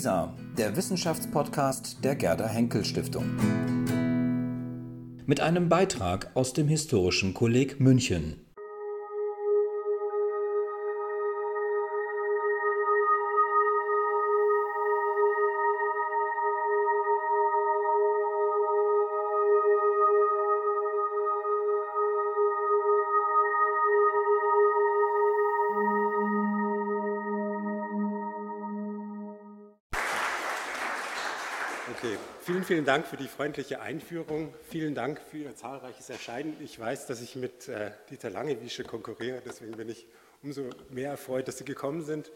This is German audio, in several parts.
WISA, der Wissenschaftspodcast der Gerda Henkel Stiftung. Mit einem Beitrag aus dem Historischen Kolleg München. Vielen, Dank für die freundliche Einführung. Vielen Dank für Ihr zahlreiches Erscheinen. Ich weiß, dass ich mit äh, Dieter Langewiesche konkurriere, deswegen bin ich umso mehr erfreut, dass Sie gekommen sind.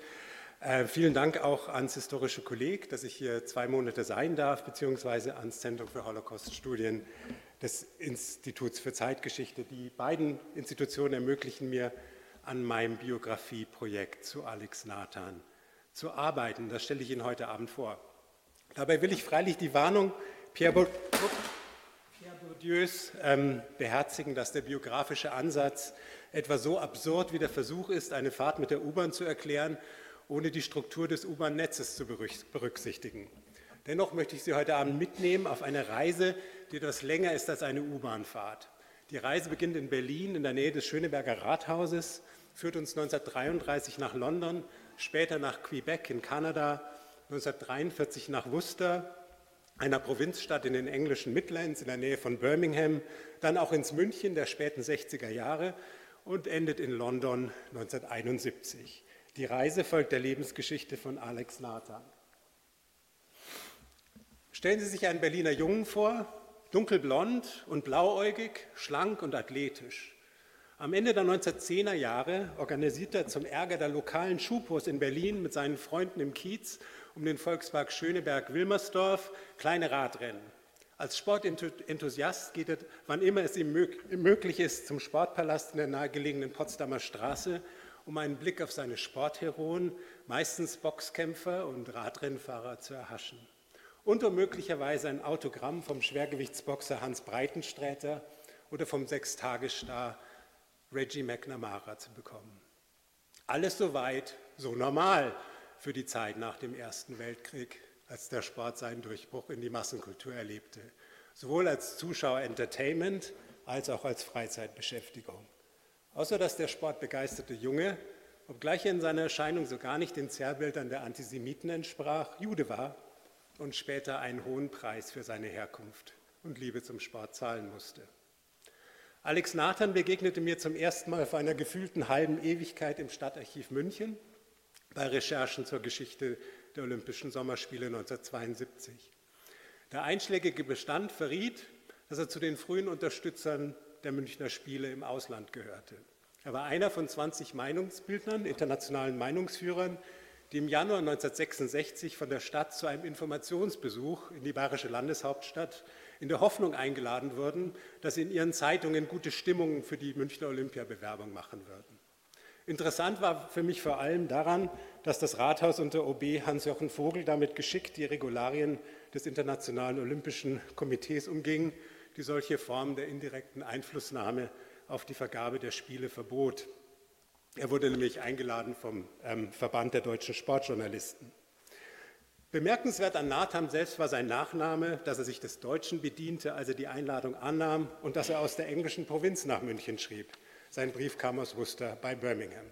Äh, vielen Dank auch ans Historische Kolleg, dass ich hier zwei Monate sein darf, beziehungsweise ans Zentrum für Holocaust-Studien des Instituts für Zeitgeschichte. Die beiden Institutionen ermöglichen mir, an meinem Biografieprojekt zu Alex Nathan zu arbeiten. Das stelle ich Ihnen heute Abend vor. Dabei will ich freilich die Warnung Pierre Bourdieus ähm, beherzigen, dass der biografische Ansatz etwa so absurd wie der Versuch ist, eine Fahrt mit der U-Bahn zu erklären, ohne die Struktur des U-Bahn-Netzes zu berücksichtigen. Dennoch möchte ich Sie heute Abend mitnehmen auf eine Reise, die etwas länger ist als eine U-Bahn-Fahrt. Die Reise beginnt in Berlin in der Nähe des Schöneberger Rathauses, führt uns 1933 nach London, später nach Quebec in Kanada 1943 nach Worcester, einer Provinzstadt in den englischen Midlands in der Nähe von Birmingham, dann auch ins München der späten 60er Jahre und endet in London 1971. Die Reise folgt der Lebensgeschichte von Alex Nathan. Stellen Sie sich einen Berliner Jungen vor, dunkelblond und blauäugig, schlank und athletisch. Am Ende der 1910er Jahre organisiert er zum Ärger der lokalen Schupos in Berlin mit seinen Freunden im Kiez um den Volkspark Schöneberg-Wilmersdorf kleine Radrennen. Als Sportenthusiast geht er, wann immer es ihm möglich ist, zum Sportpalast in der nahegelegenen Potsdamer Straße, um einen Blick auf seine Sportheroen, meistens Boxkämpfer und Radrennfahrer zu erhaschen. Und um möglicherweise ein Autogramm vom Schwergewichtsboxer Hans Breitensträter oder vom Sechstagestar Reggie McNamara zu bekommen. Alles soweit, so normal, für die Zeit nach dem Ersten Weltkrieg, als der Sport seinen Durchbruch in die Massenkultur erlebte, sowohl als Zuschauer-Entertainment als auch als Freizeitbeschäftigung. Außer dass der sportbegeisterte Junge, obgleich er in seiner Erscheinung so gar nicht den Zerrbildern der Antisemiten entsprach, Jude war und später einen hohen Preis für seine Herkunft und Liebe zum Sport zahlen musste. Alex Nathan begegnete mir zum ersten Mal vor einer gefühlten halben Ewigkeit im Stadtarchiv München bei Recherchen zur Geschichte der Olympischen Sommerspiele 1972. Der einschlägige Bestand verriet, dass er zu den frühen Unterstützern der Münchner Spiele im Ausland gehörte. Er war einer von 20 Meinungsbildnern, internationalen Meinungsführern, die im Januar 1966 von der Stadt zu einem Informationsbesuch in die bayerische Landeshauptstadt in der Hoffnung eingeladen wurden, dass sie in ihren Zeitungen gute Stimmungen für die Münchner Olympiabewerbung machen würden. Interessant war für mich vor allem daran, dass das Rathaus unter OB Hans-Jochen Vogel damit geschickt die Regularien des Internationalen Olympischen Komitees umging, die solche Formen der indirekten Einflussnahme auf die Vergabe der Spiele verbot. Er wurde nämlich eingeladen vom ähm, Verband der deutschen Sportjournalisten. Bemerkenswert an Nathan selbst war sein Nachname, dass er sich des Deutschen bediente, als er die Einladung annahm und dass er aus der englischen Provinz nach München schrieb. Sein Brief kam aus Worcester bei Birmingham.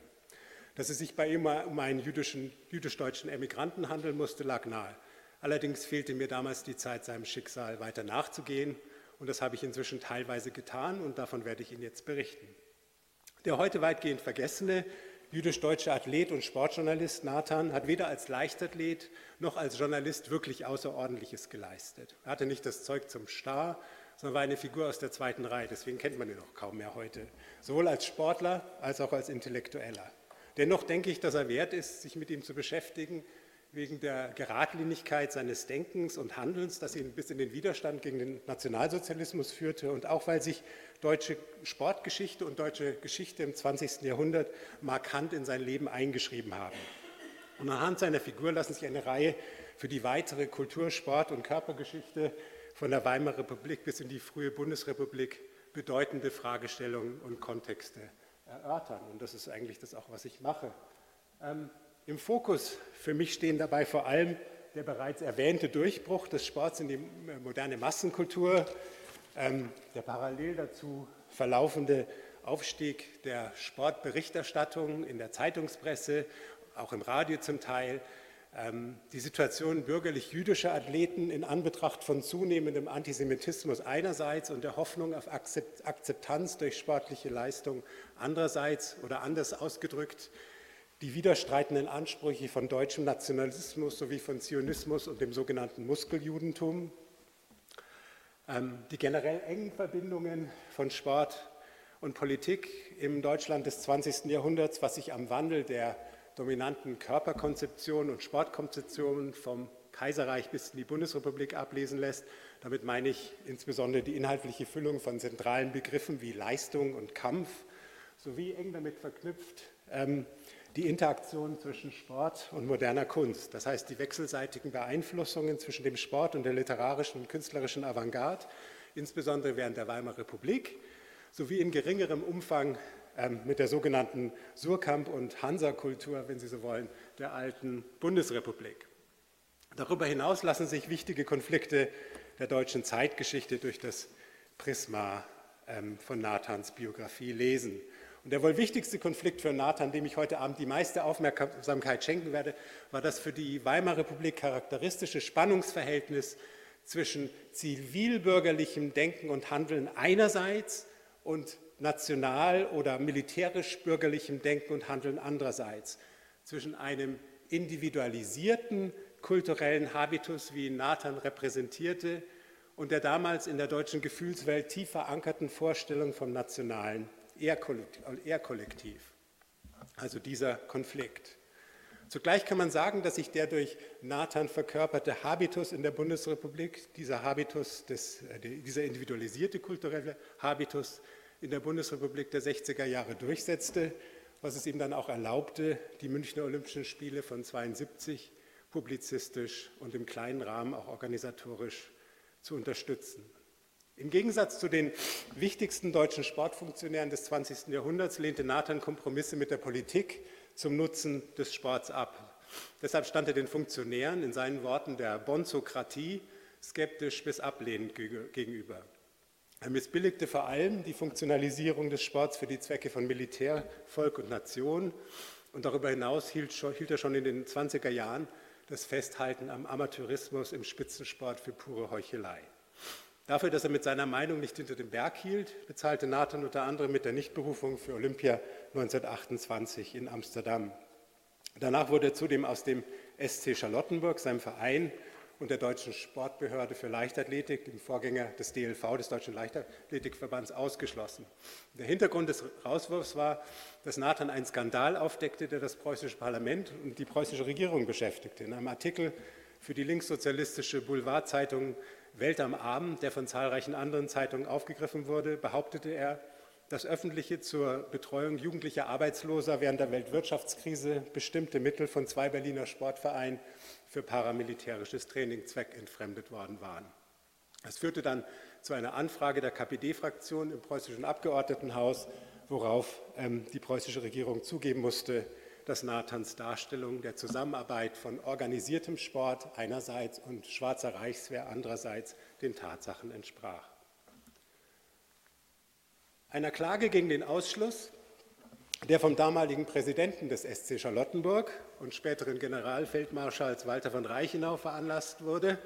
Dass es sich bei ihm um einen jüdisch-deutschen Emigranten handeln musste, lag nahe. Allerdings fehlte mir damals die Zeit, seinem Schicksal weiter nachzugehen. Und das habe ich inzwischen teilweise getan und davon werde ich Ihnen jetzt berichten. Der heute weitgehend vergessene jüdisch-deutsche Athlet und Sportjournalist Nathan hat weder als Leichtathlet noch als Journalist wirklich Außerordentliches geleistet. Er hatte nicht das Zeug zum Star, sondern war eine Figur aus der zweiten Reihe. Deswegen kennt man ihn auch kaum mehr heute. Sowohl als Sportler als auch als Intellektueller. Dennoch denke ich, dass er wert ist, sich mit ihm zu beschäftigen, wegen der Geradlinigkeit seines Denkens und Handelns, das ihn bis in den Widerstand gegen den Nationalsozialismus führte und auch weil sich deutsche Sportgeschichte und deutsche Geschichte im 20. Jahrhundert markant in sein Leben eingeschrieben haben. Und anhand seiner Figur lassen sich eine Reihe für die weitere Kultur-, Sport- und Körpergeschichte von der Weimarer Republik bis in die frühe Bundesrepublik bedeutende Fragestellungen und Kontexte erörtern. Und das ist eigentlich das auch, was ich mache. Ähm, Im Fokus für mich stehen dabei vor allem der bereits erwähnte Durchbruch des Sports in die moderne Massenkultur, ähm, der parallel dazu verlaufende Aufstieg der Sportberichterstattung in der Zeitungspresse, auch im Radio zum Teil, die Situation bürgerlich-jüdischer Athleten in Anbetracht von zunehmendem Antisemitismus einerseits und der Hoffnung auf Akzeptanz durch sportliche Leistung andererseits oder anders ausgedrückt, die widerstreitenden Ansprüche von deutschem Nationalismus sowie von Zionismus und dem sogenannten Muskeljudentum, ähm, die generell engen Verbindungen von Sport und Politik im Deutschland des 20. Jahrhunderts, was sich am Wandel der dominanten Körperkonzeption und Sportkonzeption vom Kaiserreich bis in die Bundesrepublik ablesen lässt. Damit meine ich insbesondere die inhaltliche Füllung von zentralen Begriffen wie Leistung und Kampf, sowie eng damit verknüpft ähm, die Interaktion zwischen Sport und moderner Kunst, das heißt die wechselseitigen Beeinflussungen zwischen dem Sport und der literarischen und künstlerischen Avantgarde, insbesondere während der Weimarer Republik, sowie in geringerem Umfang mit der sogenannten Surkamp- und Hansa-Kultur, wenn Sie so wollen, der alten Bundesrepublik. Darüber hinaus lassen sich wichtige Konflikte der deutschen Zeitgeschichte durch das Prisma ähm, von Nathans Biografie lesen. Und der wohl wichtigste Konflikt für Nathan, dem ich heute Abend die meiste Aufmerksamkeit schenken werde, war das für die Weimarer Republik charakteristische Spannungsverhältnis zwischen zivilbürgerlichem Denken und Handeln einerseits und national- oder militärisch-bürgerlichem Denken und Handeln andererseits, zwischen einem individualisierten kulturellen Habitus, wie ihn Nathan repräsentierte, und der damals in der deutschen Gefühlswelt tief verankerten Vorstellung vom nationalen Ehrkollektiv. Also dieser Konflikt. Zugleich kann man sagen, dass sich der durch Nathan verkörperte Habitus in der Bundesrepublik, dieser Habitus, des, äh, dieser individualisierte kulturelle Habitus in der Bundesrepublik der 60er Jahre durchsetzte, was es ihm dann auch erlaubte, die Münchner Olympischen Spiele von 72 publizistisch und im kleinen Rahmen auch organisatorisch zu unterstützen. Im Gegensatz zu den wichtigsten deutschen Sportfunktionären des 20. Jahrhunderts lehnte Nathan Kompromisse mit der Politik zum Nutzen des Sports ab. Deshalb stand er den Funktionären in seinen Worten der Bonzokratie skeptisch bis ablehnend gegenüber. Er missbilligte vor allem die Funktionalisierung des Sports für die Zwecke von Militär, Volk und Nation. Und darüber hinaus hielt, hielt er schon in den 20er Jahren das Festhalten am Amateurismus im Spitzensport für pure Heuchelei. Dafür, dass er mit seiner Meinung nicht hinter dem Berg hielt, bezahlte Nathan unter anderem mit der Nichtberufung für Olympia 1928 in Amsterdam. Danach wurde er zudem aus dem SC Charlottenburg, seinem Verein, und der Deutschen Sportbehörde für Leichtathletik, dem Vorgänger des DLV, des Deutschen Leichtathletikverbands, ausgeschlossen. Der Hintergrund des Rauswurfs war, dass Nathan einen Skandal aufdeckte, der das preußische Parlament und die preußische Regierung beschäftigte. In einem Artikel für die linkssozialistische Boulevardzeitung Welt am Abend, der von zahlreichen anderen Zeitungen aufgegriffen wurde, behauptete er, das öffentliche zur Betreuung jugendlicher Arbeitsloser während der Weltwirtschaftskrise bestimmte Mittel von zwei Berliner Sportvereinen für paramilitärisches Training zweckentfremdet worden waren. Das führte dann zu einer Anfrage der KPD-Fraktion im preußischen Abgeordnetenhaus, worauf ähm, die preußische Regierung zugeben musste, dass Nathans Darstellung der Zusammenarbeit von organisiertem Sport einerseits und schwarzer Reichswehr andererseits den Tatsachen entsprach. Einer Klage gegen den Ausschluss der vom damaligen Präsidenten des SC Charlottenburg und späteren Generalfeldmarschalls Walter von Reichenau veranlasst wurde,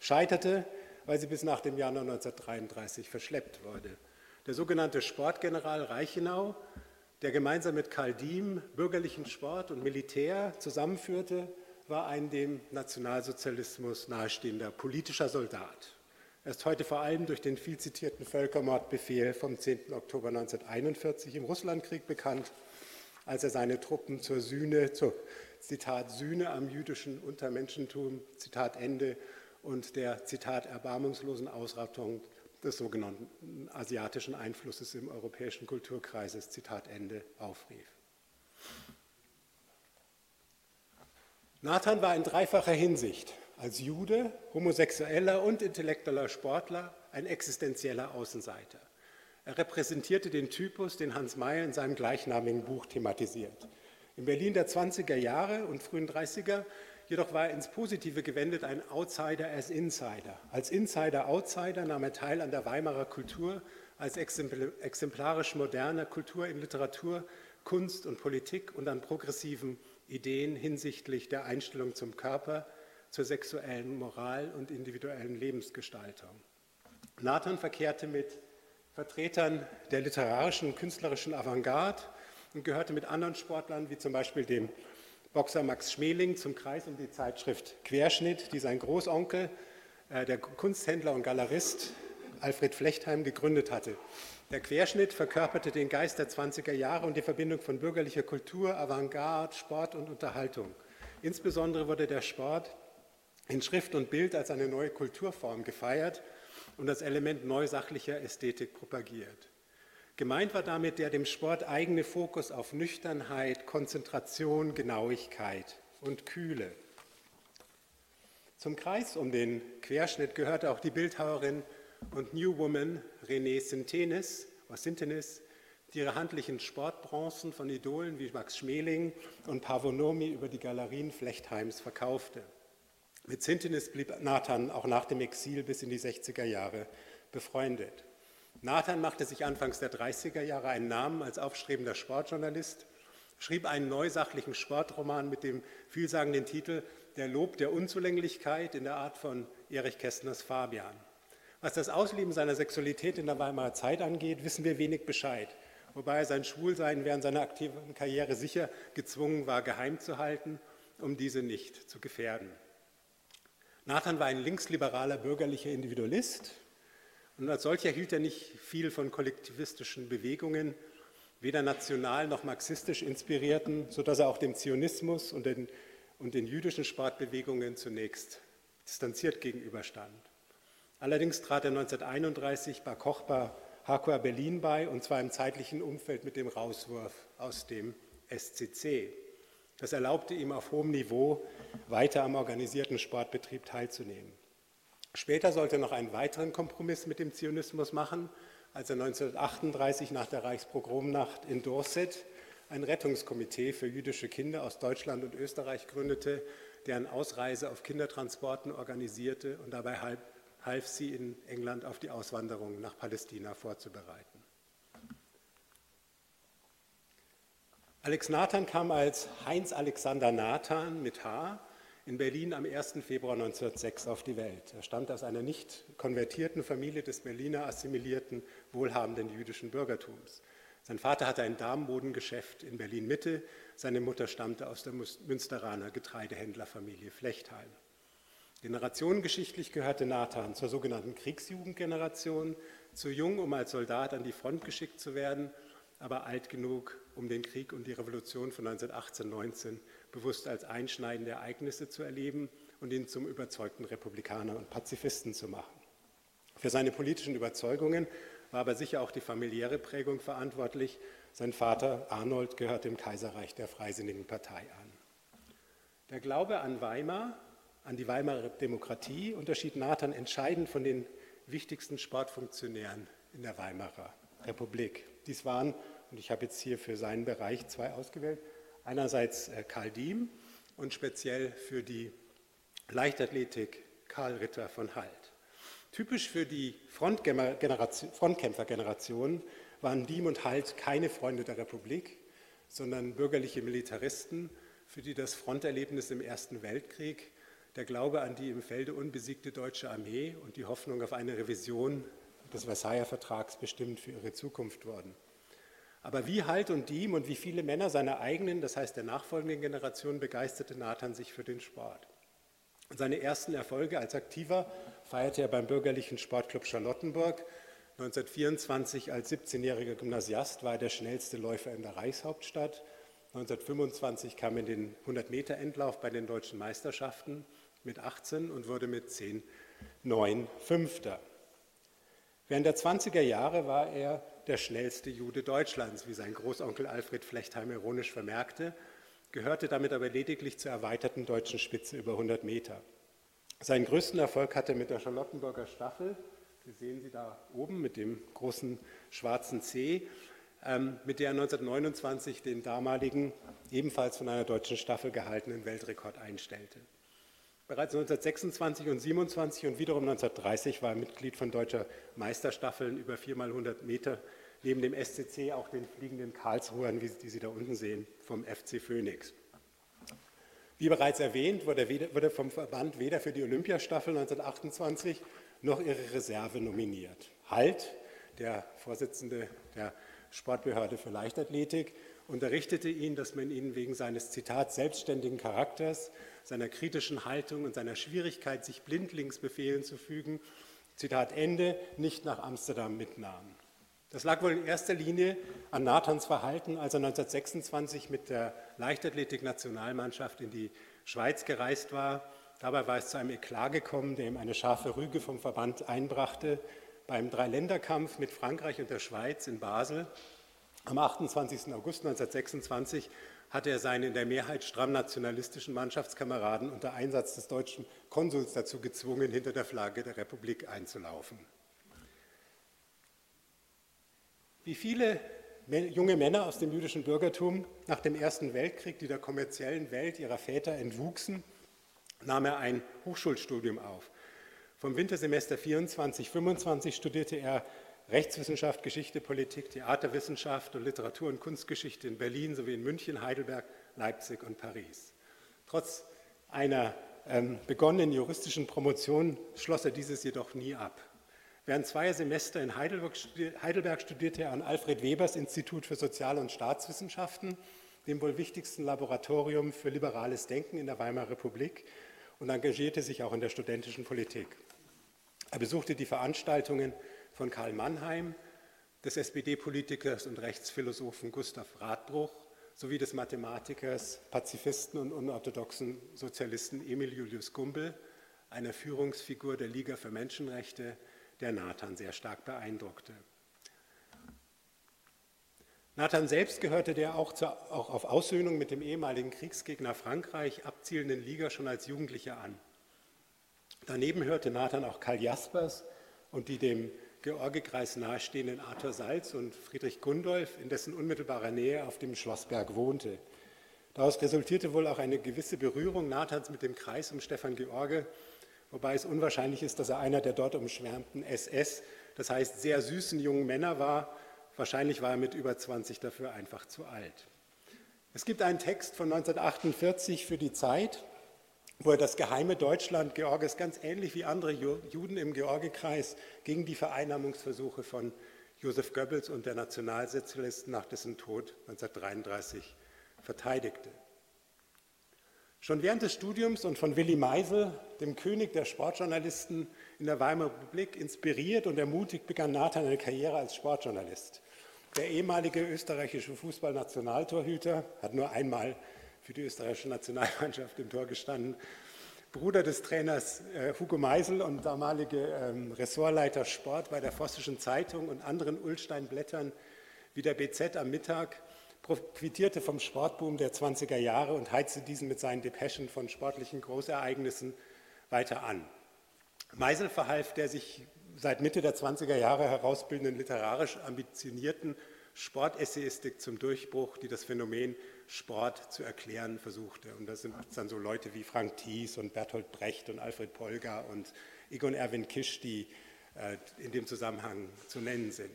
scheiterte, weil sie bis nach dem Januar 1933 verschleppt wurde. Der sogenannte Sportgeneral Reichenau, der gemeinsam mit Karl Diem bürgerlichen Sport und Militär zusammenführte, war ein dem Nationalsozialismus nahestehender politischer Soldat. Ist heute vor allem durch den viel zitierten Völkermordbefehl vom 10. Oktober 1941 im Russlandkrieg bekannt, als er seine Truppen zur Sühne, zur Zitat Sühne am jüdischen Untermenschentum, Zitat Ende, und der Zitat erbarmungslosen Ausrottung des sogenannten asiatischen Einflusses im europäischen Kulturkreises, Zitat Ende, aufrief. Nathan war in dreifacher Hinsicht als Jude, homosexueller und intellektueller Sportler ein existenzieller Außenseiter. Er repräsentierte den Typus, den Hans Mayer in seinem gleichnamigen Buch thematisiert. In Berlin der 20er Jahre und frühen 30er Jedoch war er ins Positive gewendet ein Outsider as Insider. Als Insider-Outsider nahm er teil an der Weimarer Kultur, als exemplarisch moderner Kultur in Literatur, Kunst und Politik und an progressiven Ideen hinsichtlich der Einstellung zum Körper, zur sexuellen Moral und individuellen Lebensgestaltung. Nathan verkehrte mit Vertretern der literarischen und künstlerischen Avantgarde und gehörte mit anderen Sportlern wie zum Beispiel dem Boxer Max Schmeling zum Kreis um die Zeitschrift Querschnitt, die sein Großonkel, äh, der Kunsthändler und Galerist Alfred Flechtheim, gegründet hatte. Der Querschnitt verkörperte den Geist der 20er Jahre und die Verbindung von bürgerlicher Kultur, Avantgarde, Sport und Unterhaltung. Insbesondere wurde der Sport in Schrift und Bild als eine neue Kulturform gefeiert und das Element neusachlicher Ästhetik propagiert. Gemeint war damit der dem Sport eigene Fokus auf Nüchternheit, Konzentration, Genauigkeit und Kühle. Zum Kreis um den Querschnitt gehörte auch die Bildhauerin und New Woman Renée Sintenis, Sintenis, die ihre handlichen Sportbronzen von Idolen wie Max Schmeling und Pavonomi über die Galerien Flechtheims verkaufte. Mit Sintenis blieb Nathan auch nach dem Exil bis in die 60er Jahre befreundet. Nathan machte sich anfangs der 30er Jahre einen Namen als aufstrebender Sportjournalist, schrieb einen neusachlichen Sportroman mit dem vielsagenden Titel Der Lob der Unzulänglichkeit in der Art von Erich Kästners Fabian. Was das Ausleben seiner Sexualität in der Weimarer Zeit angeht, wissen wir wenig Bescheid, wobei sein Schwulsein während seiner aktiven Karriere sicher gezwungen war, geheim zu halten, um diese nicht zu gefährden. Nathan war ein linksliberaler bürgerlicher Individualist, und als solcher hielt er nicht viel von kollektivistischen Bewegungen, weder national noch marxistisch inspirierten, sodass er auch dem Zionismus und den, und den jüdischen Sportbewegungen zunächst distanziert gegenüberstand. Allerdings trat er 1931 bei Kochba Hakua Berlin bei, und zwar im zeitlichen Umfeld mit dem Rauswurf aus dem SCC. Das erlaubte ihm auf hohem Niveau weiter am organisierten Sportbetrieb teilzunehmen. Später sollte er noch einen weiteren Kompromiss mit dem Zionismus machen, als er 1938 nach der Reichspogromnacht in Dorset ein Rettungskomitee für jüdische Kinder aus Deutschland und Österreich gründete, deren Ausreise auf Kindertransporten organisierte und dabei halb, half sie in England auf die Auswanderung nach Palästina vorzubereiten. Alex Nathan kam als Heinz Alexander Nathan mit H in Berlin am 1. Februar 1906 auf die Welt. Er stammt aus einer nicht konvertierten Familie des Berliner assimilierten, wohlhabenden jüdischen Bürgertums. Sein Vater hatte ein Damenmodengeschäft in Berlin-Mitte, seine Mutter stammte aus der Münsteraner Getreidehändlerfamilie Flechtheim. Generationengeschichtlich gehörte Nathan zur sogenannten Kriegsjugendgeneration, zu jung, um als Soldat an die Front geschickt zu werden, aber alt genug, um den Krieg und die Revolution von 1918-19 bewusst als einschneidende Ereignisse zu erleben und ihn zum überzeugten Republikaner und Pazifisten zu machen. Für seine politischen Überzeugungen war aber sicher auch die familiäre Prägung verantwortlich. Sein Vater Arnold gehört dem Kaiserreich der Freisinnigen Partei an. Der Glaube an Weimar, an die Weimarer Demokratie, unterschied Nathan entscheidend von den wichtigsten Sportfunktionären in der Weimarer Republik. Dies waren, und ich habe jetzt hier für seinen Bereich zwei ausgewählt, Einerseits äh, Karl Diem und speziell für die Leichtathletik Karl Ritter von Halt. Typisch für die Frontkämpfergeneration waren Diem und Halt keine Freunde der Republik, sondern bürgerliche Militaristen, für die das Fronterlebnis im Ersten Weltkrieg, der Glaube an die im Felde unbesiegte deutsche Armee und die Hoffnung auf eine Revision des Versailler Vertrags bestimmt für ihre Zukunft wurden. Aber wie Halt und Diem und wie viele Männer seiner eigenen, das heißt der nachfolgenden Generation, begeisterte Nathan sich für den Sport. Seine ersten Erfolge als Aktiver feierte er beim bürgerlichen Sportclub Charlottenburg. 1924 als 17-jähriger Gymnasiast war er der schnellste Läufer in der Reichshauptstadt. 1925 kam er in den 100-Meter-Endlauf bei den deutschen Meisterschaften mit 18 und wurde mit 10 9 Fünfter. Während der 20er Jahre war er der schnellste Jude Deutschlands, wie sein Großonkel Alfred Flechtheim ironisch vermerkte, gehörte damit aber lediglich zur erweiterten deutschen Spitze über 100 Meter. Seinen größten Erfolg hatte er mit der Charlottenburger Staffel, Sie sehen sie da oben mit dem großen schwarzen C, ähm, mit der er 1929 den damaligen, ebenfalls von einer deutschen Staffel gehaltenen Weltrekord einstellte. Bereits 1926 und 27 und wiederum 1930 war er Mitglied von deutscher Meisterstaffeln über 4x100 Meter, neben dem SCC auch den fliegenden Karlsruhern, wie die Sie da unten sehen, vom FC Phoenix. Wie bereits erwähnt, wurde, wurde vom Verband weder für die Olympiastaffel 1928 noch ihre Reserve nominiert. Halt, der Vorsitzende der Sportbehörde für Leichtathletik, unterrichtete ihn, dass man ihn wegen seines Zitat selbstständigen Charakters, seiner kritischen Haltung und seiner Schwierigkeit, sich blindlings Befehlen zu fügen, Zitat Ende, nicht nach Amsterdam mitnahm. Das lag wohl in erster Linie an Nathans Verhalten, als er 1926 mit der Leichtathletik-Nationalmannschaft in die Schweiz gereist war. Dabei war es zu einem Eklat gekommen, der ihm eine scharfe Rüge vom Verband einbrachte beim Dreiländerkampf mit Frankreich und der Schweiz in Basel. Am 28. August 1926 hatte er seine in der Mehrheit stramm nationalistischen Mannschaftskameraden unter Einsatz des deutschen Konsuls dazu gezwungen, hinter der Flagge der Republik einzulaufen. Wie viele junge Männer aus dem jüdischen Bürgertum nach dem Ersten Weltkrieg, die der kommerziellen Welt ihrer Väter entwuchsen, nahm er ein Hochschulstudium auf. Vom Wintersemester 24-25 studierte er Rechtswissenschaft, Geschichte, Politik, Theaterwissenschaft und Literatur- und Kunstgeschichte in Berlin sowie in München, Heidelberg, Leipzig und Paris. Trotz einer ähm, begonnenen juristischen Promotion schloss er dieses jedoch nie ab. Während zweier Semester in Heidelberg studierte er an Alfred Webers Institut für Sozial- und Staatswissenschaften, dem wohl wichtigsten Laboratorium für liberales Denken in der Weimarer Republik, und engagierte sich auch in der studentischen Politik. Er besuchte die Veranstaltungen von Karl Mannheim, des SPD-Politikers und Rechtsphilosophen Gustav Radbruch sowie des Mathematikers, Pazifisten und unorthodoxen Sozialisten Emil Julius Gumbel, einer Führungsfigur der Liga für Menschenrechte, der Nathan sehr stark beeindruckte. Nathan selbst gehörte der auch, zur, auch auf Aussöhnung mit dem ehemaligen Kriegsgegner Frankreich abzielenden Liga schon als Jugendlicher an. Daneben hörte Nathan auch Karl Jaspers und die dem Georgikreis nahestehenden Arthur Salz und Friedrich Gundolf, in dessen unmittelbarer Nähe auf dem Schlossberg wohnte. Daraus resultierte wohl auch eine gewisse Berührung Nathans mit dem Kreis um Stefan George, wobei es unwahrscheinlich ist, dass er einer der dort umschwärmten SS, das heißt sehr süßen jungen Männer war. Wahrscheinlich war er mit über 20 dafür einfach zu alt. Es gibt einen Text von 1948 für die Zeit, wo er das geheime Deutschland Georges ganz ähnlich wie andere Juden im Georgikreis gegen die Vereinnahmungsversuche von Josef Goebbels und der Nationalsozialisten nach dessen Tod 1933 verteidigte. Schon während des Studiums und von Willy Meisel, dem König der Sportjournalisten in der Weimarer Republik, inspiriert und ermutigt, begann Nathan eine Karriere als Sportjournalist. Der ehemalige österreichische Fußballnationaltorhüter hat nur einmal für die österreichische Nationalmannschaft im Tor gestanden. Bruder des Trainers äh, Hugo Meisel und damalige ähm, Ressortleiter Sport bei der Vossischen Zeitung und anderen Ulstein-Blättern wie der BZ am Mittag profitierte vom Sportboom der 20er Jahre und heizte diesen mit seinen Depeschen von sportlichen Großereignissen weiter an. Meisel verhalf der sich seit Mitte der 20er Jahre herausbildenden literarisch ambitionierten Sportessayistik zum Durchbruch, die das Phänomen Sport zu erklären versuchte. Und das sind dann so Leute wie Frank Thies und Bertolt Brecht und Alfred Polgar und Egon Erwin Kisch, die äh, in dem Zusammenhang zu nennen sind.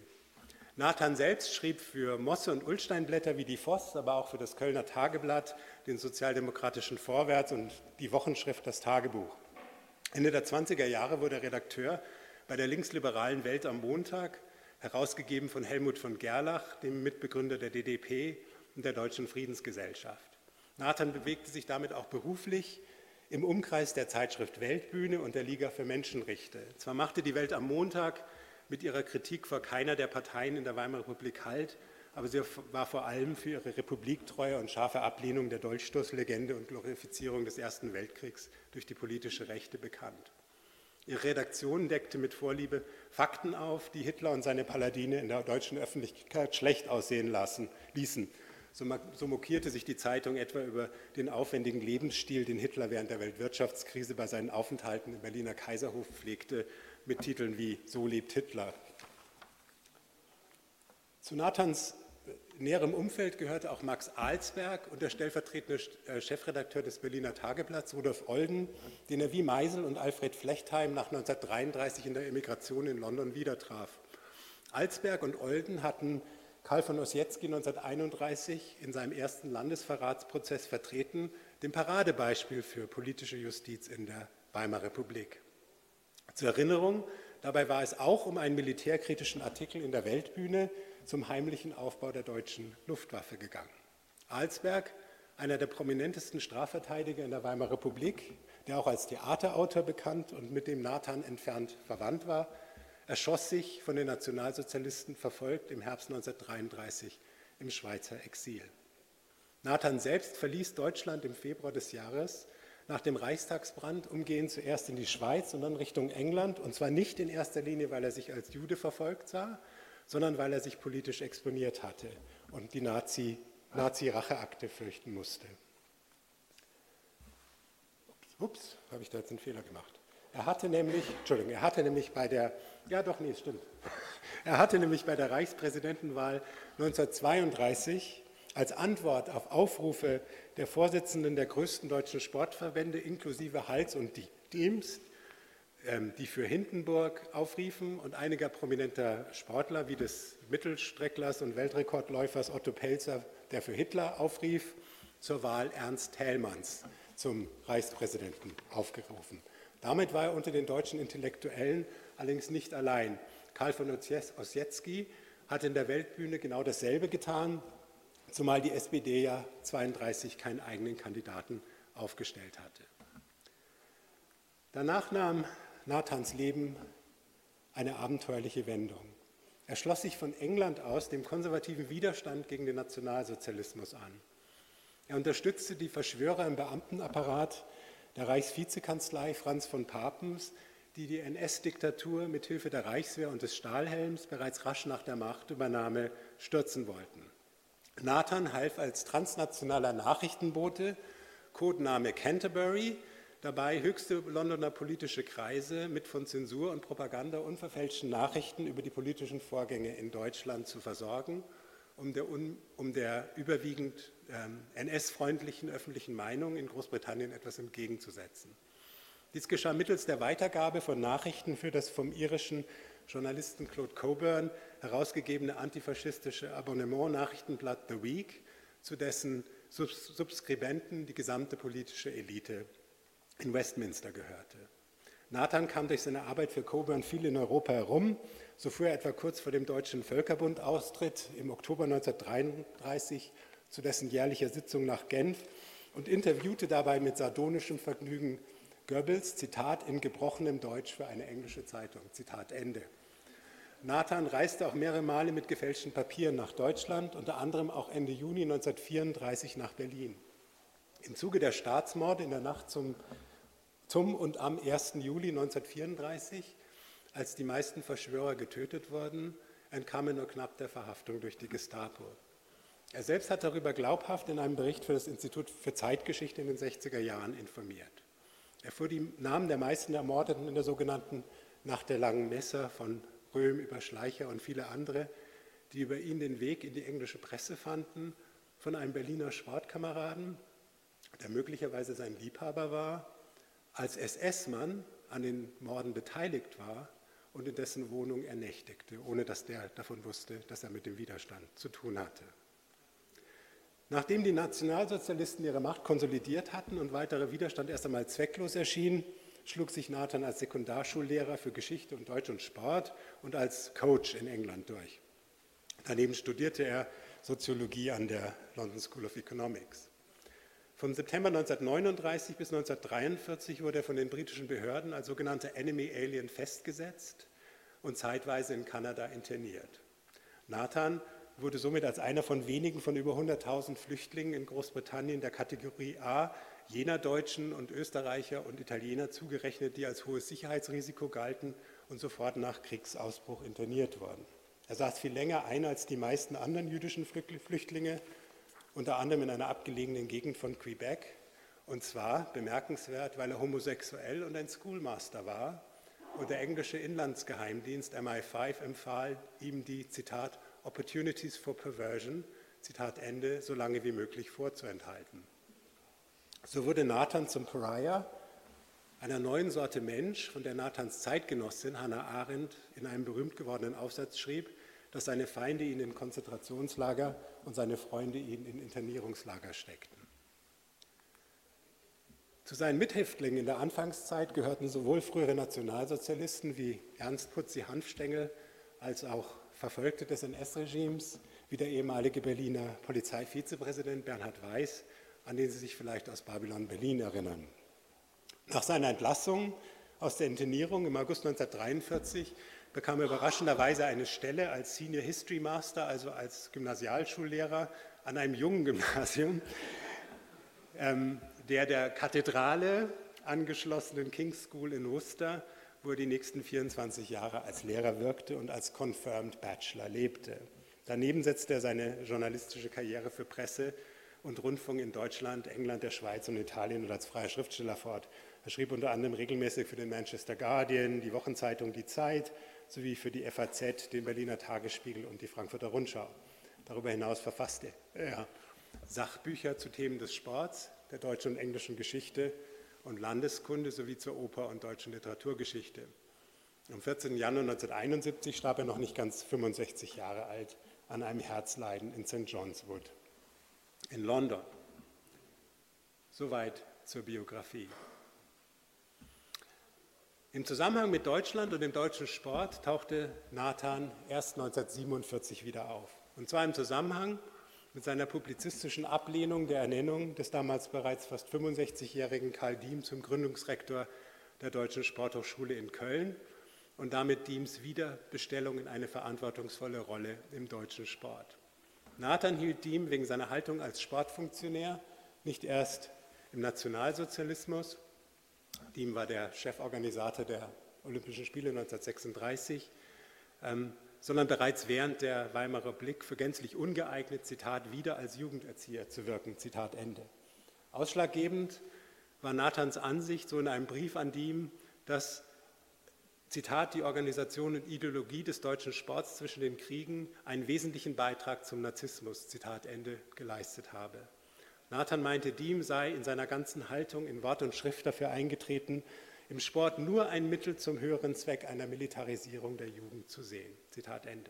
Nathan selbst schrieb für Mosse und Ulsteinblätter wie die Voss, aber auch für das Kölner Tageblatt, den sozialdemokratischen Vorwärts und die Wochenschrift Das Tagebuch. Ende der 20er Jahre wurde er Redakteur bei der linksliberalen Welt am Montag, herausgegeben von Helmut von Gerlach, dem Mitbegründer der DDP und der Deutschen Friedensgesellschaft. Nathan bewegte sich damit auch beruflich im Umkreis der Zeitschrift Weltbühne und der Liga für Menschenrechte. Zwar machte die Welt am Montag mit ihrer Kritik vor keiner der Parteien in der Weimarer Republik Halt, aber sie war vor allem für ihre Republiktreue und scharfe Ablehnung der Dolchstoßlegende und Glorifizierung des Ersten Weltkriegs durch die politische Rechte bekannt. Ihre Redaktion deckte mit Vorliebe Fakten auf, die Hitler und seine Paladine in der deutschen Öffentlichkeit schlecht aussehen lassen, ließen. So mokierte sich die Zeitung etwa über den aufwendigen Lebensstil, den Hitler während der Weltwirtschaftskrise bei seinen Aufenthalten im Berliner Kaiserhof pflegte mit Titeln wie So lebt Hitler. Zu Nathans näherem Umfeld gehörte auch Max Alsberg und der stellvertretende äh, Chefredakteur des Berliner Tageblatts, Rudolf Olden, den er wie Meisel und Alfred Flechtheim nach 1933 in der Emigration in London wieder traf. Alsberg und Olden hatten Karl von Ossietzky 1931 in seinem ersten Landesverratsprozess vertreten, dem Paradebeispiel für politische Justiz in der Weimarer Republik. Zur Erinnerung, dabei war es auch um einen militärkritischen Artikel in der Weltbühne zum heimlichen Aufbau der deutschen Luftwaffe gegangen. Alsberg, einer der prominentesten Strafverteidiger in der Weimarer Republik, der auch als Theaterautor bekannt und mit dem Nathan entfernt verwandt war, erschoss sich von den Nationalsozialisten verfolgt im Herbst 1933 im Schweizer Exil. Nathan selbst verließ Deutschland im Februar des Jahres nach dem Reichstagsbrand umgehend zuerst in die Schweiz und dann Richtung England, und zwar nicht in erster Linie, weil er sich als Jude verfolgt sah, sondern weil er sich politisch exponiert hatte und die Nazi, Nazi-Racheakte fürchten musste. Ups, ups habe ich da jetzt einen Fehler gemacht. Er hatte nämlich, Entschuldigung, er hatte nämlich bei der, ja doch, nee, stimmt. Er hatte nämlich bei der Reichspräsidentenwahl 1932 als Antwort auf Aufrufe der Vorsitzenden der größten deutschen Sportverbände inklusive Hals und Dienst, ähm, die für Hindenburg aufriefen und einiger prominenter Sportler wie des Mittelstrecklers und Weltrekordläufers Otto Pelzer, der für Hitler aufrief, zur Wahl Ernst Thälmanns zum Reichspräsidenten aufgerufen. Damit war er unter den deutschen Intellektuellen allerdings nicht allein. Karl von Ossietzky hat in der Weltbühne genau dasselbe getan, zumal die SPD ja 32 keinen eigenen Kandidaten aufgestellt hatte. Danach nahm Nathans Leben eine abenteuerliche Wendung. Er schloss sich von England aus dem konservativen Widerstand gegen den Nationalsozialismus an. Er unterstützte die Verschwörer im Beamtenapparat der Reichsvizekanzlei Franz von Papens, die die NS-Diktatur mit Hilfe der Reichswehr und des Stahlhelms bereits rasch nach der Machtübernahme stürzen wollten. Nathan half als transnationaler Nachrichtenbote, Codename Canterbury, dabei höchste Londoner politische Kreise mit von Zensur und Propaganda unverfälschten Nachrichten über die politischen Vorgänge in Deutschland zu versorgen, um der, um der überwiegend NS-freundlichen öffentlichen Meinung in Großbritannien etwas entgegenzusetzen. Dies geschah mittels der Weitergabe von Nachrichten für das vom irischen Journalisten Claude Coburn herausgegebene antifaschistische Abonnement-Nachrichtenblatt The Week, zu dessen Subskribenten die gesamte politische Elite in Westminster gehörte. Nathan kam durch seine Arbeit für Coburn viel in Europa herum. So fuhr er etwa kurz vor dem Deutschen Völkerbund Austritt im Oktober 1933 zu dessen jährlicher Sitzung nach Genf und interviewte dabei mit sardonischem Vergnügen Goebbels, Zitat, in gebrochenem Deutsch für eine englische Zeitung, Zitat Ende. Nathan reiste auch mehrere Male mit gefälschten Papieren nach Deutschland, unter anderem auch Ende Juni 1934 nach Berlin. Im Zuge der Staatsmorde in der Nacht zum zum und am 1. Juli 1934, als die meisten Verschwörer getötet wurden, entkam er nur knapp der Verhaftung durch die Gestapo. Er selbst hat darüber glaubhaft in einem Bericht für das Institut für Zeitgeschichte in den 60er Jahren informiert. Er fuhr die Namen der meisten Ermordeten in der sogenannten Nacht der langen Messer von Röhm über Schleicher und viele andere, die über ihn den Weg in die englische Presse fanden, von einem Berliner Sportkameraden, der möglicherweise sein Liebhaber war, als SS-Mann an den Morden beteiligt war und in dessen Wohnung er nächtigte, ohne dass der davon wusste, dass er mit dem Widerstand zu tun hatte. Nachdem die Nationalsozialisten ihre Macht konsolidiert hatten und weiterer Widerstand erst einmal zwecklos erschien, schlug sich Nathan als Sekundarschullehrer für Geschichte und Deutsch und Sport und als Coach in England durch. Daneben studierte er Soziologie an der London School of Economics. Vom September 1939 bis 1943 wurde er von den britischen Behörden als sogenannter Enemy Alien festgesetzt und zeitweise in Kanada interniert. Nathan wurde somit als einer von wenigen von über 100.000 Flüchtlingen in Großbritannien der Kategorie A jener Deutschen und Österreicher und Italiener zugerechnet, die als hohes Sicherheitsrisiko galten und sofort nach Kriegsausbruch interniert wurden. Er saß viel länger ein als die meisten anderen jüdischen Flüchtlinge unter anderem in einer abgelegenen Gegend von Quebec. Und zwar bemerkenswert, weil er homosexuell und ein Schoolmaster war. Und der englische Inlandsgeheimdienst MI5 empfahl ihm die, Zitat, Opportunities for Perversion, Zitat Ende, so lange wie möglich vorzuenthalten. So wurde Nathan zum Pariah, einer neuen Sorte Mensch, von der Nathans Zeitgenossin Hannah Arendt in einem berühmt gewordenen Aufsatz schrieb, dass seine Feinde ihn in Konzentrationslager und seine Freunde ihn in Internierungslager steckten. Zu seinen Mithäftlingen in der Anfangszeit gehörten sowohl frühere Nationalsozialisten wie Ernst Putzi Hanfstengel als auch Verfolgte des NS-Regimes, wie der ehemalige Berliner Polizeivizepräsident Bernhard Weiß, an den Sie sich vielleicht aus Babylon Berlin erinnern. Nach seiner Entlassung aus der Internierung im August 1943 bekam er überraschenderweise eine Stelle als Senior History Master, also als Gymnasialschullehrer an einem jungen Gymnasium, ähm, der der Kathedrale angeschlossenen King's School in Worcester, wo er die nächsten 24 Jahre als Lehrer wirkte und als Confirmed Bachelor lebte. Daneben setzte er seine journalistische Karriere für Presse und Rundfunk in Deutschland, England, der Schweiz und Italien und als freier Schriftsteller fort. Er schrieb unter anderem regelmäßig für den Manchester Guardian, die Wochenzeitung Die Zeit sowie für die FAZ, den Berliner Tagesspiegel und die Frankfurter Rundschau. Darüber hinaus verfasste er Sachbücher zu Themen des Sports, der deutschen und englischen Geschichte und Landeskunde sowie zur Oper- und deutschen Literaturgeschichte. Am 14. Januar 1971 starb er noch nicht ganz 65 Jahre alt an einem Herzleiden in St. John's Wood in London. Soweit zur Biografie. Im Zusammenhang mit Deutschland und dem deutschen Sport tauchte Nathan erst 1947 wieder auf. Und zwar im Zusammenhang mit seiner publizistischen Ablehnung der Ernennung des damals bereits fast 65-jährigen Karl Diem zum Gründungsrektor der Deutschen Sporthochschule in Köln und damit Diems Wiederbestellung in eine verantwortungsvolle Rolle im deutschen Sport. Nathan hielt Diem wegen seiner Haltung als Sportfunktionär nicht erst im Nationalsozialismus, Diem war der Cheforganisator der Olympischen Spiele 1936, ähm, sondern bereits während der Weimarer Republik für gänzlich ungeeignet, Zitat, wieder als Jugenderzieher zu wirken, Zitat Ende. Ausschlaggebend war Nathans Ansicht, so in einem Brief an Diem, dass, Zitat, die Organisation und Ideologie des deutschen Sports zwischen den Kriegen einen wesentlichen Beitrag zum Narzissmus, Zitat Ende, geleistet habe. Nathan meinte, Diem sei in seiner ganzen Haltung in Wort und Schrift dafür eingetreten, im Sport nur ein Mittel zum höheren Zweck einer Militarisierung der Jugend zu sehen. Zitat Ende.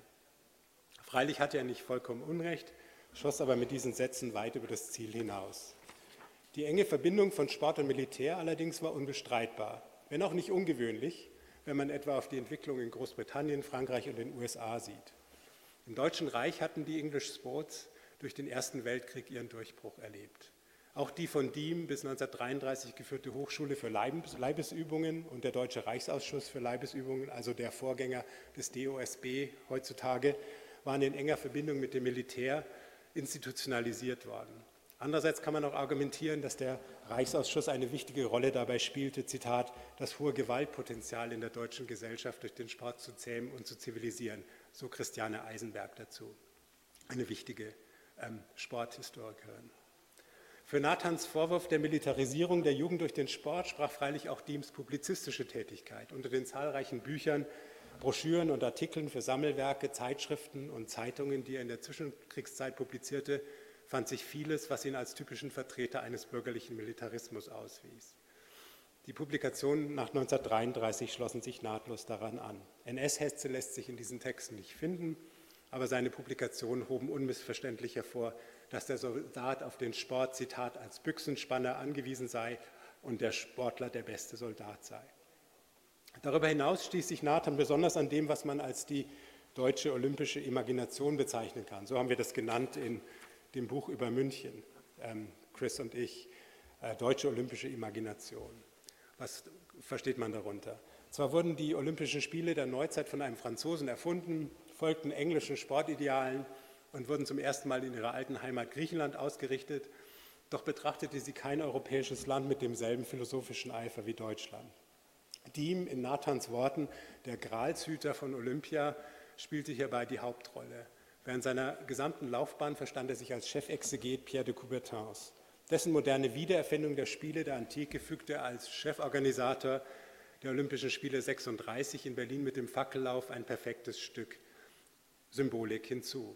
Freilich hatte er nicht vollkommen Unrecht, schoss aber mit diesen Sätzen weit über das Ziel hinaus. Die enge Verbindung von Sport und Militär allerdings war unbestreitbar, wenn auch nicht ungewöhnlich, wenn man etwa auf die Entwicklung in Großbritannien, Frankreich und den USA sieht. Im Deutschen Reich hatten die English Sports durch den Ersten Weltkrieg ihren Durchbruch erlebt. Auch die von Diem bis 1933 geführte Hochschule für Leibesübungen und der Deutsche Reichsausschuss für Leibesübungen, also der Vorgänger des DOSB heutzutage, waren in enger Verbindung mit dem Militär institutionalisiert worden. Andererseits kann man auch argumentieren, dass der Reichsausschuss eine wichtige Rolle dabei spielte, Zitat, das hohe Gewaltpotenzial in der deutschen Gesellschaft durch den Sport zu zähmen und zu zivilisieren, so Christiane Eisenberg dazu. Eine wichtige ähm, Sporthistorikerin. Für Nathans Vorwurf der Militarisierung der Jugend durch den Sport sprach freilich auch Diems publizistische Tätigkeit. Unter den zahlreichen Büchern, Broschüren und Artikeln für Sammelwerke, Zeitschriften und Zeitungen, die er in der Zwischenkriegszeit publizierte, fand sich vieles, was ihn als typischen Vertreter eines bürgerlichen Militarismus auswies. Die Publikationen nach 1933 schlossen sich nahtlos daran an. NS-Hetze lässt sich in diesen Texten nicht finden aber seine Publikationen hoben unmissverständlich hervor, dass der Soldat auf den Sport, Zitat, als Büchsenspanner angewiesen sei und der Sportler der beste Soldat sei. Darüber hinaus stieß sich Nathan besonders an dem, was man als die deutsche olympische Imagination bezeichnen kann. So haben wir das genannt in dem Buch über München, ähm, Chris und ich, äh, deutsche olympische Imagination. Was versteht man darunter? Zwar wurden die Olympischen Spiele der Neuzeit von einem Franzosen erfunden, folgten englischen Sportidealen und wurden zum ersten Mal in ihrer alten Heimat Griechenland ausgerichtet. Doch betrachtete sie kein europäisches Land mit demselben philosophischen Eifer wie Deutschland. Diem, in Nathans Worten, der Gralshüter von Olympia, spielte hierbei die Hauptrolle. Während seiner gesamten Laufbahn verstand er sich als Chefexeget Pierre de Coubertins. Dessen moderne Wiedererfindung der Spiele der Antike fügte er als Cheforganisator der Olympischen Spiele 36 in Berlin mit dem Fackellauf ein perfektes Stück Symbolik hinzu.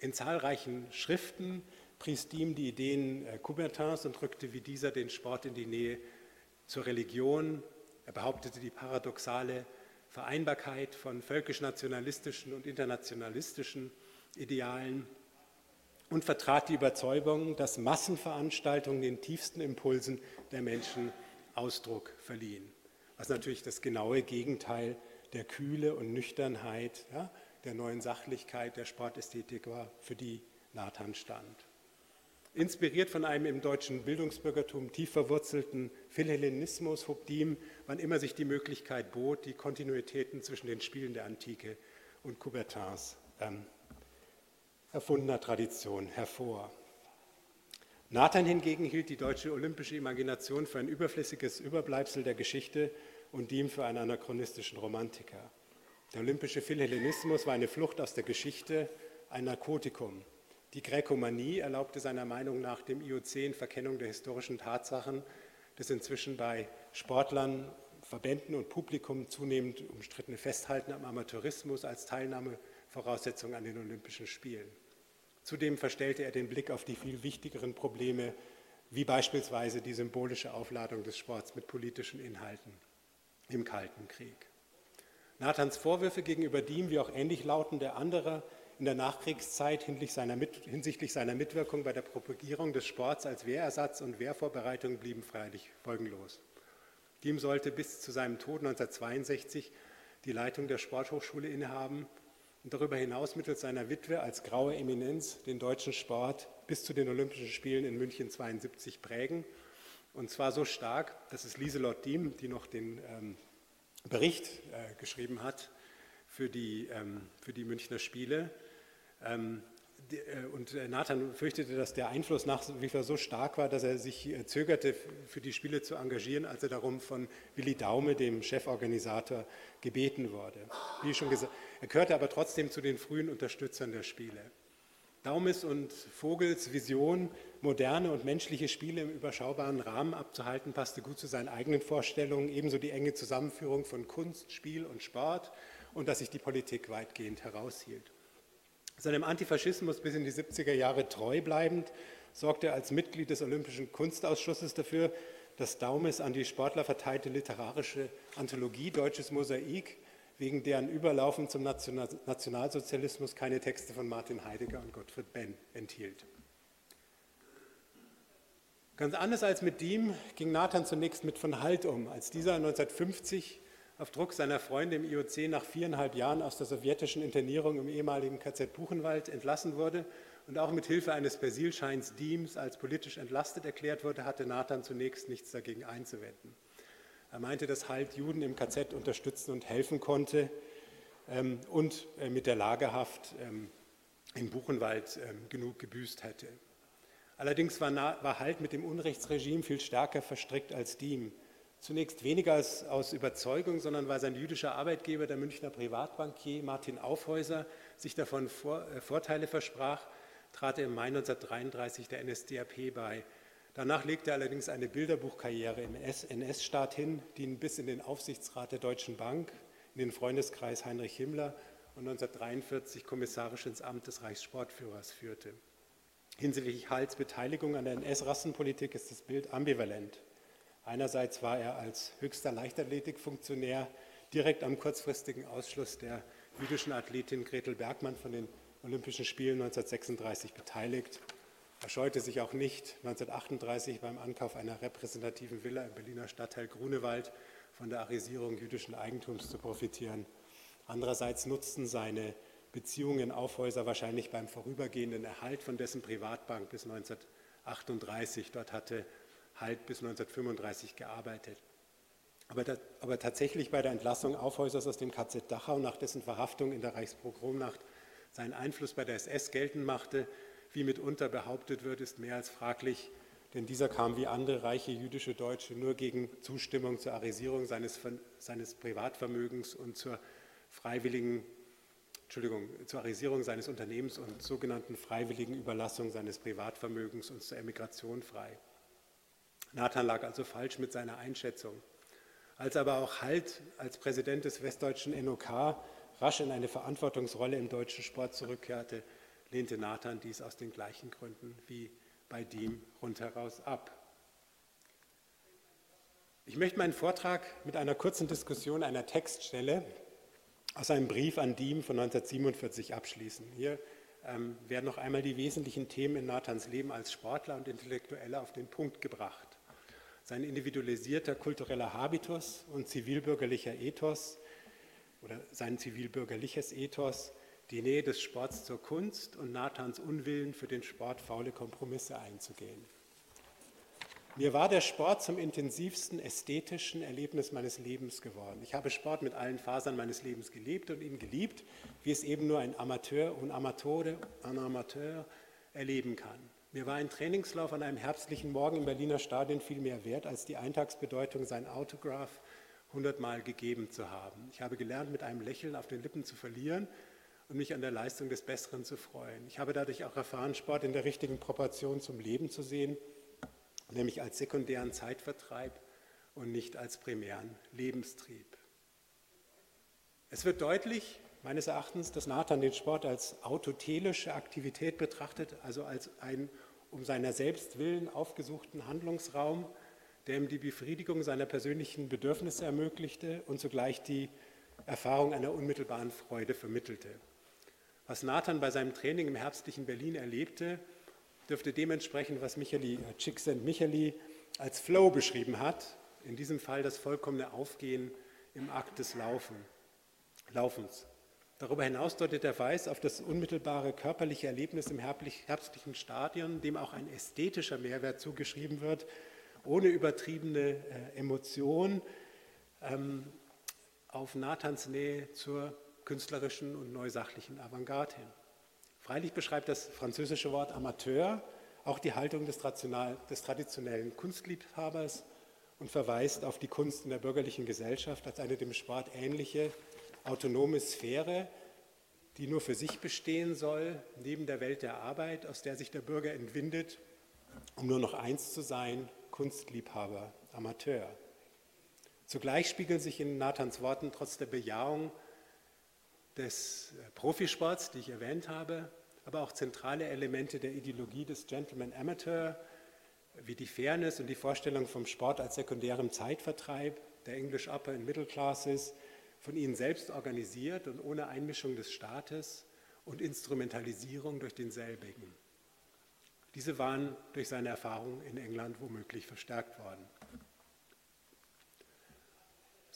In zahlreichen Schriften pries Diem die Ideen äh, Coubertins und rückte wie dieser den Sport in die Nähe zur Religion. Er behauptete die paradoxale Vereinbarkeit von völkisch-nationalistischen und internationalistischen Idealen und vertrat die Überzeugung, dass Massenveranstaltungen den tiefsten Impulsen der Menschen Ausdruck verliehen. Was natürlich das genaue Gegenteil der Kühle und Nüchternheit, ja, der neuen Sachlichkeit der Sportästhetik war, für die Nathan stand. Inspiriert von einem im deutschen Bildungsbürgertum tief verwurzelten Philhellenismus hob Diem, wann immer sich die Möglichkeit bot, die Kontinuitäten zwischen den Spielen der Antike und Coubertins ähm, erfundener Tradition hervor. Nathan hingegen hielt die deutsche olympische Imagination für ein überflüssiges Überbleibsel der Geschichte und Diem für einen anachronistischen Romantiker. Der olympische Philhellenismus war eine Flucht aus der Geschichte, ein Narkotikum. Die Gräkomanie erlaubte seiner Meinung nach dem IOC in Verkennung der historischen Tatsachen des inzwischen bei Sportlern, Verbänden und Publikum zunehmend umstrittene Festhalten am Amateurismus als Teilnahmevoraussetzung an den Olympischen Spielen. Zudem verstellte er den Blick auf die viel wichtigeren Probleme, wie beispielsweise die symbolische Aufladung des Sports mit politischen Inhalten im Kalten Krieg. Nathans Vorwürfe gegenüber Diem, wie auch ähnlich lautende anderer in der Nachkriegszeit hinsichtlich seiner Mitwirkung bei der Propagierung des Sports als Wehrersatz und Wehrvorbereitung blieben freilich folgenlos. Diem sollte bis zu seinem Tod 1962 die Leitung der Sporthochschule innehaben und darüber hinaus mittels seiner Witwe als graue Eminenz den deutschen Sport bis zu den Olympischen Spielen in München 72 prägen. Und zwar so stark, dass es Lieselot Diem, die noch den ähm, Bericht äh, geschrieben hat für die, ähm, für die Münchner Spiele, ähm, äh, und äh, Nathan fürchtete, dass der Einfluss nach wie vor so stark war, dass er sich äh, zögerte, für die Spiele zu engagieren, als er darum von Willi Daume, dem Cheforganisator, gebeten wurde. Wie schon gesagt, er gehörte aber trotzdem zu den frühen Unterstützern der Spiele. Daumes und Vogels Vision, moderne und menschliche Spiele im überschaubaren Rahmen abzuhalten, passte gut zu seinen eigenen Vorstellungen, ebenso die enge Zusammenführung von Kunst, Spiel und Sport und dass sich die Politik weitgehend heraushielt. Seinem Antifaschismus bis in die 70er Jahre treu bleibend, sorgte er als Mitglied des Olympischen Kunstausschusses dafür, dass Daumes an die Sportler verteilte literarische Anthologie Deutsches Mosaik, wegen deren Überlaufen zum Nationalsozialismus keine Texte von Martin Heidegger und Gottfried Benn enthielt. Ganz anders als mit Diem ging Nathan zunächst mit von Halt um, als dieser 1950 auf Druck seiner Freunde im IOC nach viereinhalb Jahren aus der sowjetischen Internierung im ehemaligen KZ Buchenwald entlassen wurde und auch mit Hilfe eines Persilscheins Diems als politisch entlastet erklärt wurde, hatte Nathan zunächst nichts dagegen einzuwenden. Er meinte, dass Halt Juden im KZ unterstützen und helfen konnte ähm, und äh, mit der Lagerhaft ähm, im Buchenwald ähm, genug gebüßt hätte. Allerdings war, war Halt mit dem Unrechtsregime viel stärker verstrickt als Diem. Zunächst weniger als aus Überzeugung, sondern weil sein jüdischer Arbeitgeber, der Münchner Privatbankier Martin Aufhäuser, sich davon vor, äh, Vorteile versprach, trat er im Mai 1933 der NSDAP bei. Danach legte er allerdings eine Bilderbuchkarriere im NS-Staat hin, die ihn bis in den Aufsichtsrat der Deutschen Bank, in den Freundeskreis Heinrich Himmler und 1943 kommissarisch ins Amt des Reichssportführers führte. Hinsichtlich Hals Beteiligung an der NS-Rassenpolitik ist das Bild ambivalent. Einerseits war er als höchster Leichtathletikfunktionär direkt am kurzfristigen Ausschluss der jüdischen Athletin Gretel Bergmann von den Olympischen Spielen 1936 beteiligt. Er scheute sich auch nicht, 1938 beim Ankauf einer repräsentativen Villa im Berliner Stadtteil Grunewald von der Arisierung jüdischen Eigentums zu profitieren. Andererseits nutzten seine Beziehungen Aufhäuser wahrscheinlich beim vorübergehenden Erhalt von dessen Privatbank bis 1938. Dort hatte halt bis 1935 gearbeitet. Aber, da, aber, tatsächlich bei der Entlassung Aufhäusers aus dem KZ Dachau nach dessen Verhaftung in der Reichspogromnacht seinen Einfluss bei der SS geltend machte, wie mitunter behauptet wird, ist mehr als fraglich, denn dieser kam wie andere reiche jüdische Deutsche nur gegen Zustimmung zur Arisierung seines, seines Privatvermögens und zur freiwilligen, Entschuldigung, zur Arisierung seines Unternehmens und sogenannten freiwilligen Überlassung seines Privatvermögens und zur Emigration frei. Nathan lag also falsch mit seiner Einschätzung. Als aber auch Halt als Präsident des westdeutschen NOK rasch in eine Verantwortungsrolle im deutschen Sport zurückkehrte, lehnte Nathan dies aus den gleichen Gründen wie bei Diem rundheraus ab. Ich möchte meinen Vortrag mit einer kurzen Diskussion einer Textstelle aus einem Brief an Diem von 1947 abschließen. Hier ähm, werden noch einmal die wesentlichen Themen in Nathans Leben als Sportler und Intellektueller auf den Punkt gebracht. Sein individualisierter kultureller Habitus und zivilbürgerlicher Ethos oder sein zivilbürgerliches Ethos, die Nähe des Sports zur Kunst und Nathans Unwillen für den Sport faule Kompromisse einzugehen. Mir war der Sport zum intensivsten ästhetischen Erlebnis meines Lebens geworden. Ich habe Sport mit allen Fasern meines Lebens gelebt und ihn geliebt, wie es eben nur ein Amateur und Amateure, ein Amateur erleben kann. Mir war ein Trainingslauf an einem herbstlichen Morgen im Berliner Stadion viel mehr wert als die Eintagsbedeutung, sein Autograph hundertmal gegeben zu haben. Ich habe gelernt, mit einem Lächeln auf den Lippen zu verlieren und mich an der Leistung des Besseren zu freuen. Ich habe dadurch auch erfahren, Sport in der richtigen Proportion zum Leben zu sehen nämlich als sekundären Zeitvertreib und nicht als primären Lebenstrieb. Es wird deutlich, meines Erachtens, dass Nathan den Sport als autotelische Aktivität betrachtet, also als einen um seiner selbst willen aufgesuchten Handlungsraum, der ihm die Befriedigung seiner persönlichen Bedürfnisse ermöglichte und zugleich die Erfahrung einer unmittelbaren Freude vermittelte. Was Nathan bei seinem Training im herbstlichen Berlin erlebte, dürfte dementsprechend, was Micheli, äh, Csikszentmihalyi als Flow beschrieben hat, in diesem Fall das vollkommene Aufgehen im Akt des Laufen, Laufens. Darüber hinaus deutet der Weiß auf das unmittelbare körperliche Erlebnis im herbstlichen Stadion, dem auch ein ästhetischer Mehrwert zugeschrieben wird, ohne übertriebene äh, Emotion, ähm, auf Nathans Nähe zur künstlerischen und neusachlichen Avantgarde hin. Freilich beschreibt das französische Wort Amateur auch die Haltung des, des traditionellen Kunstliebhabers und verweist auf die Kunst in der bürgerlichen Gesellschaft als eine dem Sport ähnliche autonome Sphäre, die nur für sich bestehen soll, neben der Welt der Arbeit, aus der sich der Bürger entwindet, um nur noch eins zu sein, Kunstliebhaber, Amateur. Zugleich spiegeln sich in Nathans Worten trotz der Bejahung des äh, Profisports, die ich erwähnt habe, aber auch zentrale Elemente der Ideologie des Gentleman Amateur, wie die Fairness und die Vorstellung vom Sport als sekundärem Zeitvertreib, der English Upper and Middle Classes, von ihnen selbst organisiert und ohne Einmischung des Staates und Instrumentalisierung durch denselbigen. Diese waren durch seine Erfahrungen in England womöglich verstärkt worden.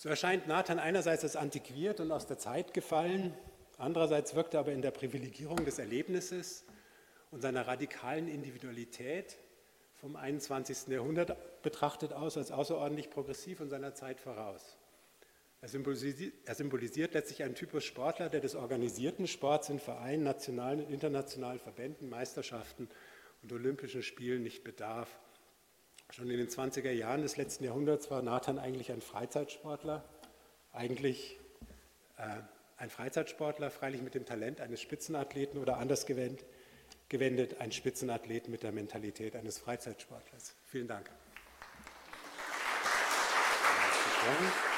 So erscheint Nathan einerseits als antiquiert und aus der Zeit gefallen, Andererseits wirkt er aber in der Privilegierung des Erlebnisses und seiner radikalen Individualität vom 21. Jahrhundert betrachtet aus als außerordentlich progressiv und seiner Zeit voraus. Er symbolisiert, er symbolisiert letztlich einen Typus Sportler, der des organisierten Sports in Vereinen, nationalen und internationalen Verbänden, Meisterschaften und Olympischen Spielen nicht bedarf. Schon in den 20er Jahren des letzten Jahrhunderts war Nathan eigentlich ein Freizeitsportler, eigentlich äh, ein Freizeitsportler, freilich mit dem Talent eines Spitzenathleten oder anders gewendet, ein Spitzenathlet mit der Mentalität eines Freizeitsportlers. Vielen Dank. Applaus